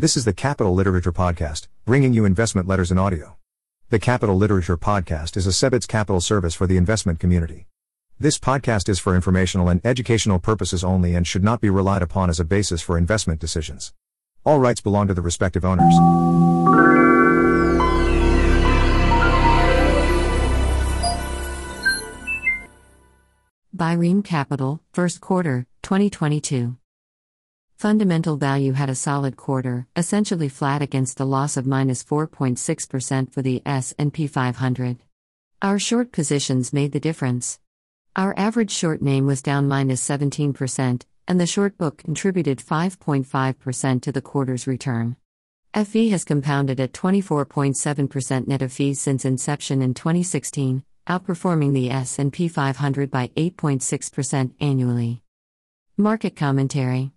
This is the Capital Literature Podcast, bringing you investment letters in audio. The Capital Literature Podcast is a CEBITS capital service for the investment community. This podcast is for informational and educational purposes only and should not be relied upon as a basis for investment decisions. All rights belong to the respective owners. Bireme Capital, First Quarter, 2022. Fundamental value had a solid quarter, essentially flat against the loss of minus 4.6% for the S&P 500. Our short positions made the difference. Our average short name was down minus 17%, and the short book contributed 5.5% to the quarter's return. FV has compounded at 24.7% net of fees since inception in 2016, outperforming the S&P 500 by 8.6% annually. Market commentary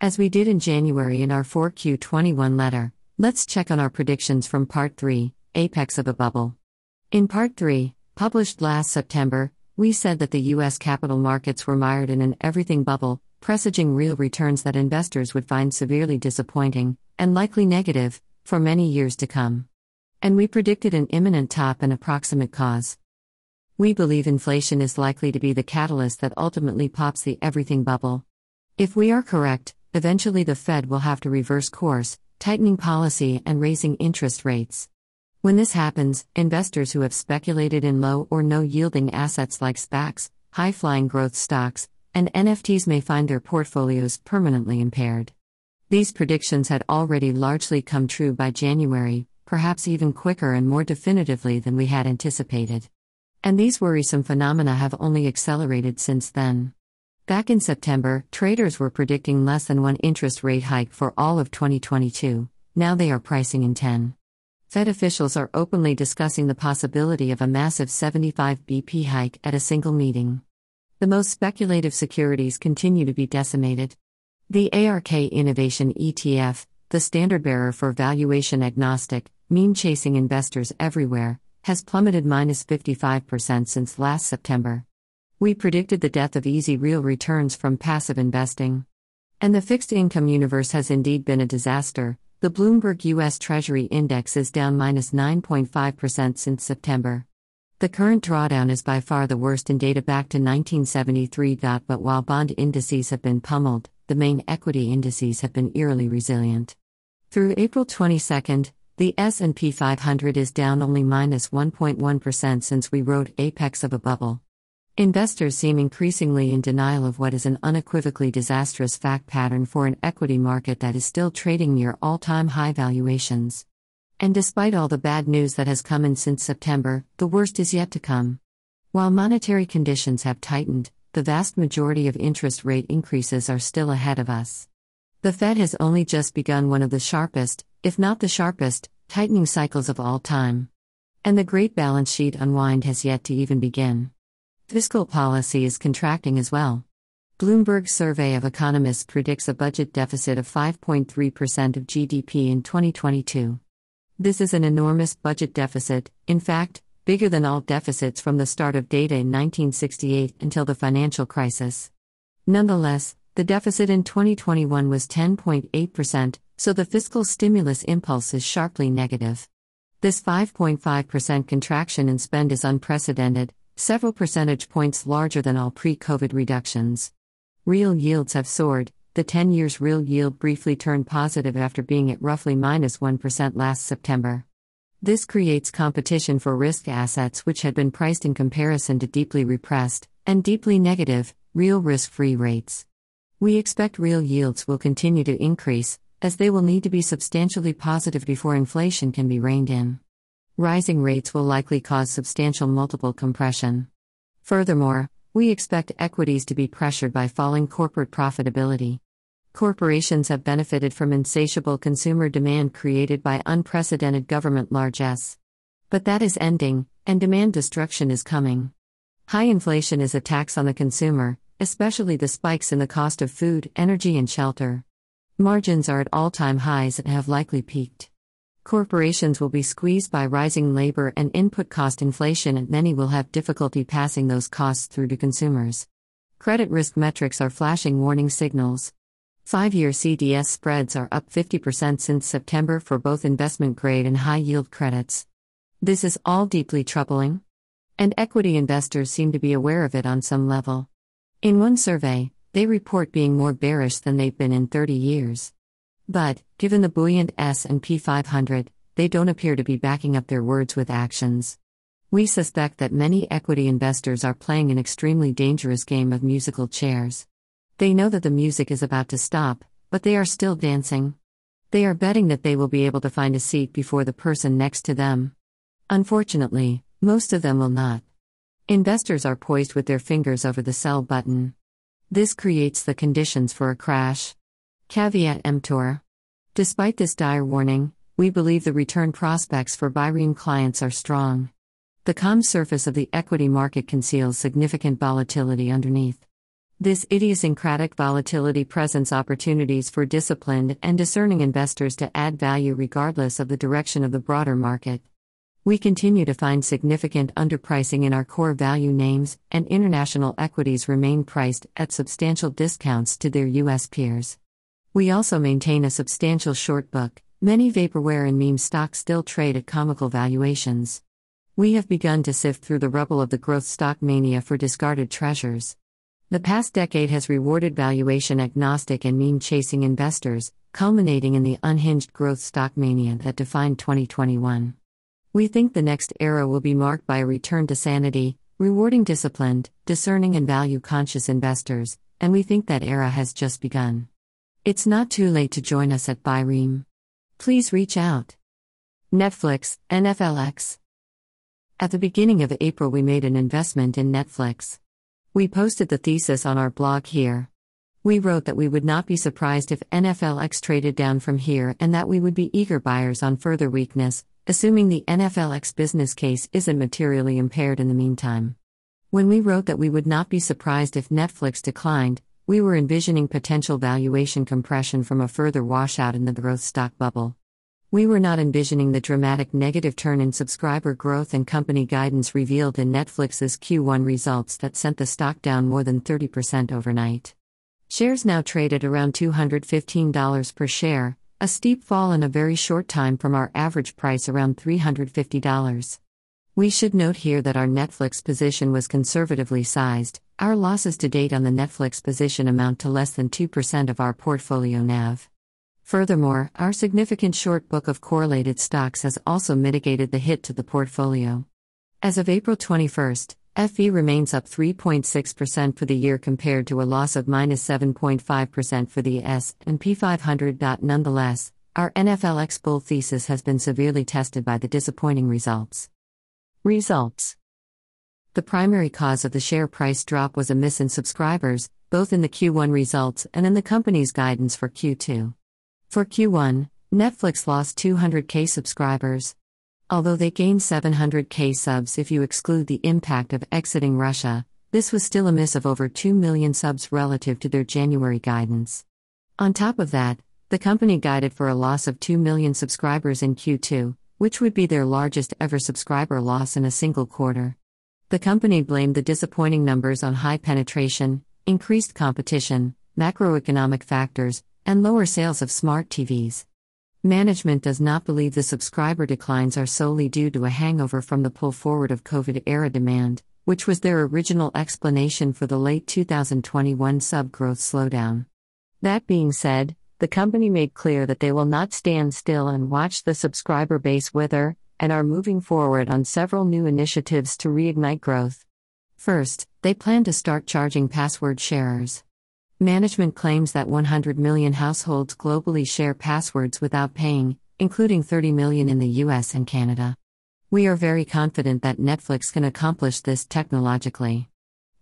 as we did in January in our 4Q21 letter, let's check on our predictions from Part 3 Apex of a Bubble. In Part 3, published last September, we said that the U.S. capital markets were mired in an everything bubble, presaging real returns that investors would find severely disappointing, and likely negative, for many years to come. And we predicted an imminent top and approximate cause. We believe inflation is likely to be the catalyst that ultimately pops the everything bubble. If we are correct, eventually the Fed will have to reverse course, tightening policy and raising interest rates. When this happens, investors who have speculated in low or no yielding assets like SPACs, high flying growth stocks, and NFTs may find their portfolios permanently impaired. These predictions had already largely come true by January, perhaps even quicker and more definitively than we had anticipated. And these worrisome phenomena have only accelerated since then. Back in September, traders were predicting less than one interest rate hike for all of 2022, now they are pricing in 10. Fed officials are openly discussing the possibility of a massive 75 BP hike at a single meeting. The most speculative securities continue to be decimated. The ARK Innovation ETF, the standard bearer for valuation agnostic, meme chasing investors everywhere, has plummeted minus 55% since last September. We predicted the death of easy real returns from passive investing. And the fixed income universe has indeed been a disaster. The Bloomberg US Treasury Index is down minus 9.5% since September. The current drawdown is by far the worst in data back to 1973. But while bond indices have been pummeled, the main equity indices have been eerily resilient. Through April 22, the S&P 500 is down only minus 1.1 since we wrote apex of a bubble. Investors seem increasingly in denial of what is an unequivocally disastrous fact pattern for an equity market that is still trading near all time high valuations. And despite all the bad news that has come in since September, the worst is yet to come. While monetary conditions have tightened, the vast majority of interest rate increases are still ahead of us. The Fed has only just begun one of the sharpest, if not the sharpest, tightening cycles of all time. And the great balance sheet unwind has yet to even begin. Fiscal policy is contracting as well. Bloomberg's survey of economists predicts a budget deficit of 5.3% of GDP in 2022. This is an enormous budget deficit, in fact, bigger than all deficits from the start of data in 1968 until the financial crisis. Nonetheless, the deficit in 2021 was 10.8%, so the fiscal stimulus impulse is sharply negative. This 5.5% contraction in spend is unprecedented, several percentage points larger than all pre COVID reductions. Real yields have soared. The 10 years real yield briefly turned positive after being at roughly minus 1 last September. This creates competition for risk assets which had been priced in comparison to deeply repressed, and deeply negative, real risk free rates. We expect real yields will continue to increase, as they will need to be substantially positive before inflation can be reined in rising rates will likely cause substantial multiple compression. Furthermore, we expect equities to be pressured by falling corporate profitability. Corporations have benefited from insatiable consumer demand created by unprecedented government largesse. But that is ending, and demand destruction is coming. High inflation is a tax on the consumer, especially the spikes in the cost of food, energy, and shelter. Margins are at all time highs and have likely peaked. Corporations will be squeezed by rising labor and input cost inflation, and many will have difficulty passing those costs through to consumers. Credit risk metrics are flashing warning signals. Five year CDS spreads are up 50% since September for both investment grade and high yield credits. This is all deeply troubling. And equity investors seem to be aware of it on some level. In one survey, they report being more bearish than they've been in 30 years. But, given the buoyant S&P 500, they don't appear to be backing up their words with actions. We suspect that many equity investors are playing an extremely dangerous game of musical chairs. They know that the music is about to stop, but they are still dancing. They are betting that they will be able to find a seat before the person next to them. Unfortunately, most of them will not. Investors are poised with their fingers over the sell button. This creates the conditions for a crash. Caveat emptor. Despite this dire warning, we believe the return prospects for Bireme clients are strong. The calm surface of the equity market conceals significant volatility underneath. This idiosyncratic volatility presents opportunities for disciplined and discerning investors to add value regardless of the direction of the broader market. We continue to find significant underpricing in our core value names, and international equities remain priced at substantial discounts to their U.S. peers. We also maintain a substantial short book. Many vaporware and meme stocks still trade at comical valuations. We have begun to sift through the rubble of the growth stock mania for discarded treasures. The past decade has rewarded valuation agnostic and meme chasing investors, culminating in the unhinged growth stock mania that defined 2021. We think the next era will be marked by a return to sanity, rewarding disciplined, discerning, and value conscious investors, and we think that era has just begun. It's not too late to join us at Bireme. Please reach out. Netflix, NFLX. At the beginning of April, we made an investment in Netflix. We posted the thesis on our blog here. We wrote that we would not be surprised if NFLX traded down from here and that we would be eager buyers on further weakness, assuming the NFLX business case isn't materially impaired in the meantime. When we wrote that we would not be surprised if Netflix declined, we were envisioning potential valuation compression from a further washout in the growth stock bubble. We were not envisioning the dramatic negative turn in subscriber growth and company guidance revealed in Netflix's Q1 results that sent the stock down more than 30% overnight. Shares now trade at around $215 per share, a steep fall in a very short time from our average price around $350. We should note here that our Netflix position was conservatively sized. Our losses to date on the Netflix position amount to less than 2% of our portfolio NAV. Furthermore, our significant short book of correlated stocks has also mitigated the hit to the portfolio. As of April 21st, FV remains up 3.6% for the year compared to a loss of minus 7.5% for the S&P 500. Nonetheless, our NFLX bull thesis has been severely tested by the disappointing results. Results The primary cause of the share price drop was a miss in subscribers, both in the Q1 results and in the company's guidance for Q2. For Q1, Netflix lost 200k subscribers. Although they gained 700k subs if you exclude the impact of exiting Russia, this was still a miss of over 2 million subs relative to their January guidance. On top of that, the company guided for a loss of 2 million subscribers in Q2, which would be their largest ever subscriber loss in a single quarter. The company blamed the disappointing numbers on high penetration, increased competition, macroeconomic factors, and lower sales of smart TVs. Management does not believe the subscriber declines are solely due to a hangover from the pull forward of COVID era demand, which was their original explanation for the late 2021 sub growth slowdown. That being said, the company made clear that they will not stand still and watch the subscriber base wither, and are moving forward on several new initiatives to reignite growth. First, they plan to start charging password sharers. Management claims that 100 million households globally share passwords without paying, including 30 million in the US and Canada. We are very confident that Netflix can accomplish this technologically.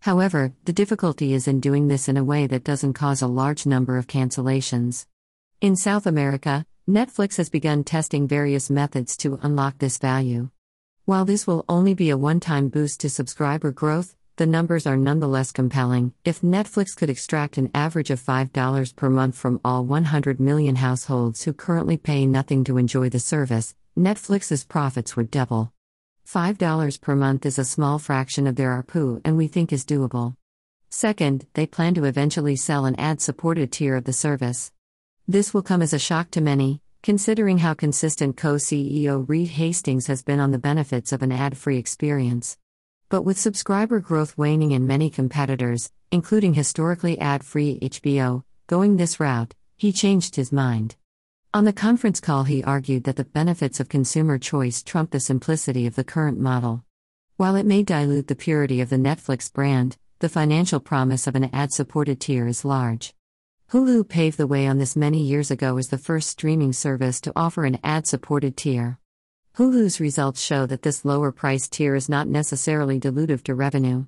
However, the difficulty is in doing this in a way that doesn't cause a large number of cancellations. In South America, Netflix has begun testing various methods to unlock this value. While this will only be a one time boost to subscriber growth, the numbers are nonetheless compelling. If Netflix could extract an average of $5 per month from all 100 million households who currently pay nothing to enjoy the service, Netflix's profits would double. $5 per month is a small fraction of their ARPU and we think is doable. Second, they plan to eventually sell an ad supported tier of the service. This will come as a shock to many, considering how consistent co CEO Reed Hastings has been on the benefits of an ad free experience. But with subscriber growth waning and many competitors, including historically ad free HBO, going this route, he changed his mind. On the conference call, he argued that the benefits of consumer choice trump the simplicity of the current model. While it may dilute the purity of the Netflix brand, the financial promise of an ad supported tier is large. Hulu paved the way on this many years ago as the first streaming service to offer an ad supported tier. Hulu's results show that this lower price tier is not necessarily dilutive to revenue.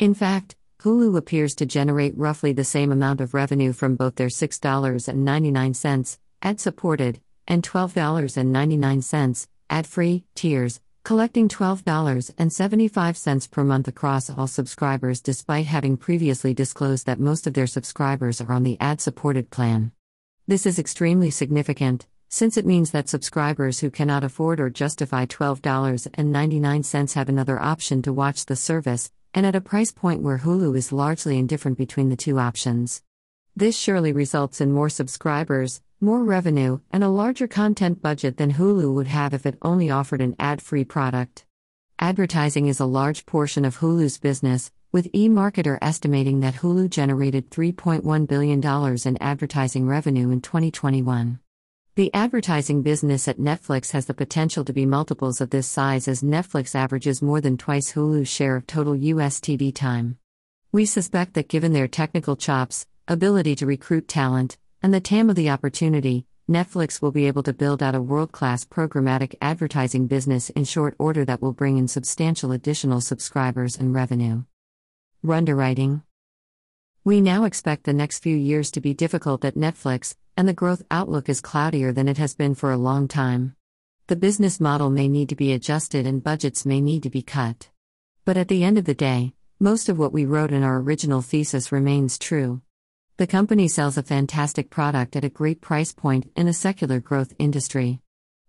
In fact, Hulu appears to generate roughly the same amount of revenue from both their $6.99, ad supported, and $12.99, ad free tiers, collecting $12.75 per month across all subscribers despite having previously disclosed that most of their subscribers are on the ad supported plan. This is extremely significant, since it means that subscribers who cannot afford or justify $12.99 have another option to watch the service, and at a price point where Hulu is largely indifferent between the two options. This surely results in more subscribers, more revenue, and a larger content budget than Hulu would have if it only offered an ad free product. Advertising is a large portion of Hulu's business, with eMarketer estimating that Hulu generated $3.1 billion in advertising revenue in 2021. The advertising business at Netflix has the potential to be multiples of this size as Netflix averages more than twice Hulu's share of total U.S. TV time. We suspect that given their technical chops, ability to recruit talent, and the TAM of the opportunity, Netflix will be able to build out a world class programmatic advertising business in short order that will bring in substantial additional subscribers and revenue. Underwriting We now expect the next few years to be difficult at Netflix, and the growth outlook is cloudier than it has been for a long time. The business model may need to be adjusted and budgets may need to be cut. But at the end of the day, most of what we wrote in our original thesis remains true. The company sells a fantastic product at a great price point in a secular growth industry.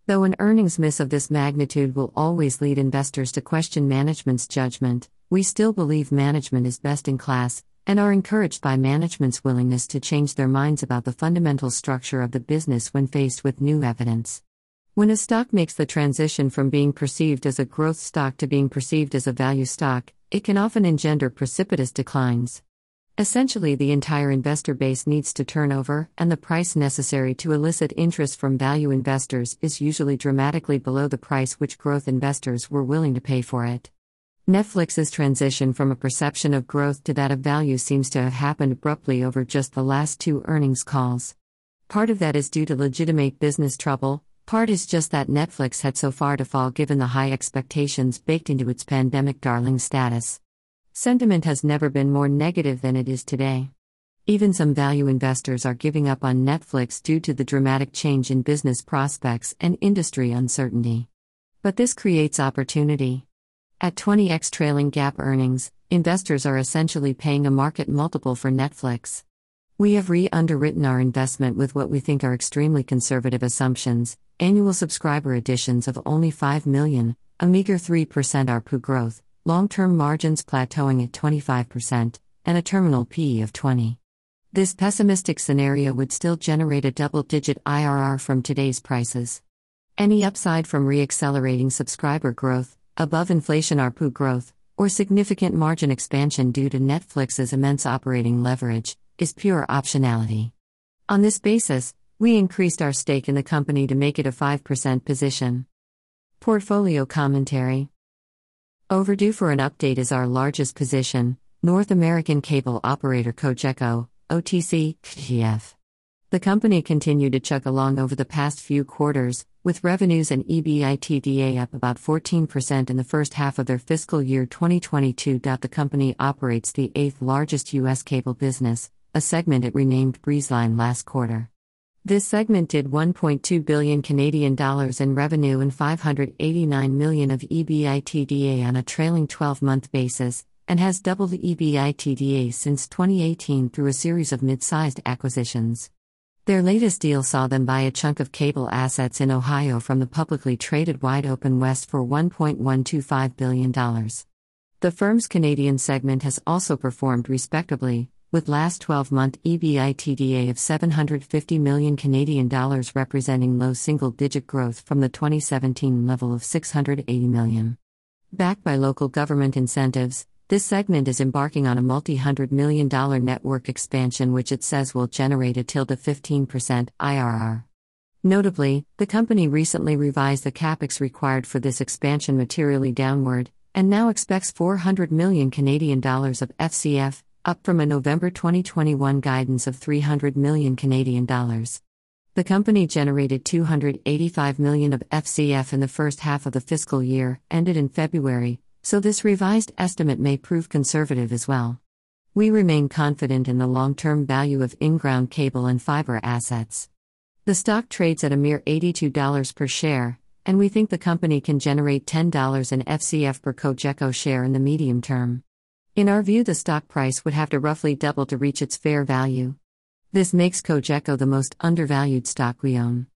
Though an earnings miss of this magnitude will always lead investors to question management's judgment, we still believe management is best in class, and are encouraged by management's willingness to change their minds about the fundamental structure of the business when faced with new evidence. When a stock makes the transition from being perceived as a growth stock to being perceived as a value stock, it can often engender precipitous declines. Essentially, the entire investor base needs to turn over, and the price necessary to elicit interest from value investors is usually dramatically below the price which growth investors were willing to pay for it. Netflix's transition from a perception of growth to that of value seems to have happened abruptly over just the last two earnings calls. Part of that is due to legitimate business trouble, part is just that Netflix had so far to fall given the high expectations baked into its pandemic darling status. Sentiment has never been more negative than it is today. Even some value investors are giving up on Netflix due to the dramatic change in business prospects and industry uncertainty. But this creates opportunity. At 20x trailing GAAP earnings, investors are essentially paying a market multiple for Netflix. We have re underwritten our investment with what we think are extremely conservative assumptions annual subscriber additions of only 5 million, a meager 3% ARPU growth, long term margins plateauing at 25%, and a terminal PE of 20. This pessimistic scenario would still generate a double digit IRR from today's prices. Any upside from re-accelerating subscriber growth, above inflation ARPU growth, or significant margin expansion due to Netflix's immense operating leverage, is pure optionality. On this basis, we increased our stake in the company to make it a 5% position. Portfolio commentary Overdue for an update is our largest position, North American cable operator Cogeco, OTC, KTF. The company continued to chug along over the past few quarters, with revenues and EBITDA up about 14% in the first half of their fiscal year 2022. The company operates the eighth largest U.S. cable business, a segment it renamed Breezeline last quarter. This segment did 1.2 billion Canadian dollars in revenue and 589 million of EBITDA on a trailing 12-month basis and has doubled EBITDA since 2018 through a series of mid-sized acquisitions. Their latest deal saw them buy a chunk of cable assets in Ohio from the publicly traded Wide Open West for $1.125 billion. The firm's Canadian segment has also performed respectably, with last 12-month EBITDA of 750 million Canadian dollars representing low single-digit growth from the 2017 level of 680 million. Backed by local government incentives, this segment is embarking on a multi-hundred million dollar network expansion which it says will generate a tilde 15% IRR. Notably, the company recently revised the capex required for this expansion materially downward and now expects 400 million Canadian dollars of FCF, up from a November 2021 guidance of 300 million Canadian dollars. The company generated 285 million of FCF in the first half of the fiscal year, ended in February, so this revised estimate may prove conservative as well. We remain confident in the long-term value of in-ground cable and fiber assets. The stock trades at a mere $82 per share, and we think the company can generate $10 in FCF per Cogeco share in the medium term. In our view, the stock price would have to roughly double to reach its fair value. This makes Cogeco the most undervalued stock we own.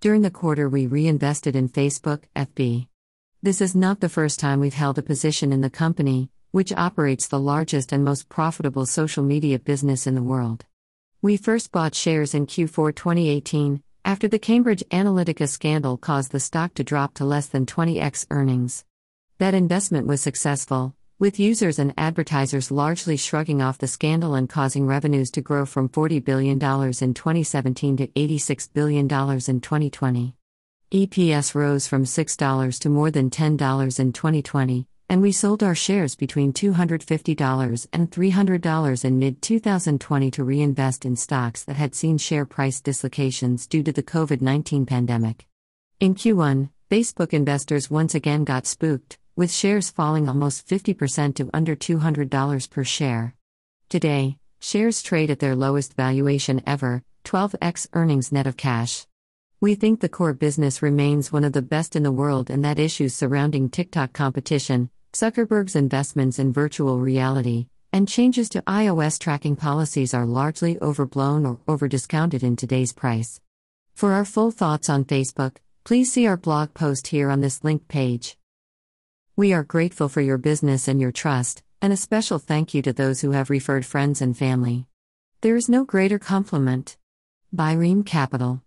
During the quarter, we reinvested in Facebook, FB. This is not the first time we've held a position in the company, which operates the largest and most profitable social media business in the world. We first bought shares in Q4 2018, after the Cambridge Analytica scandal caused the stock to drop to less than 20x earnings. That investment was successful, with users and advertisers largely shrugging off the scandal and causing revenues to grow from $40 billion in 2017 to $86 billion in 2020. EPS rose from $6 to more than $10 in 2020, and we sold our shares between $250 and $300 in mid 2020 to reinvest in stocks that had seen share price dislocations due to the COVID 19 pandemic. In Q1, Facebook investors once again got spooked with shares falling almost 50% to under $200 per share. Today, shares trade at their lowest valuation ever, 12x earnings net of cash. We think the core business remains one of the best in the world and that issues surrounding TikTok competition, Zuckerberg's investments in virtual reality, and changes to iOS tracking policies are largely overblown or overdiscounted in today's price. For our full thoughts on Facebook, please see our blog post here on this link page. We are grateful for your business and your trust, and a special thank you to those who have referred friends and family. There is no greater compliment. Bireme Capital.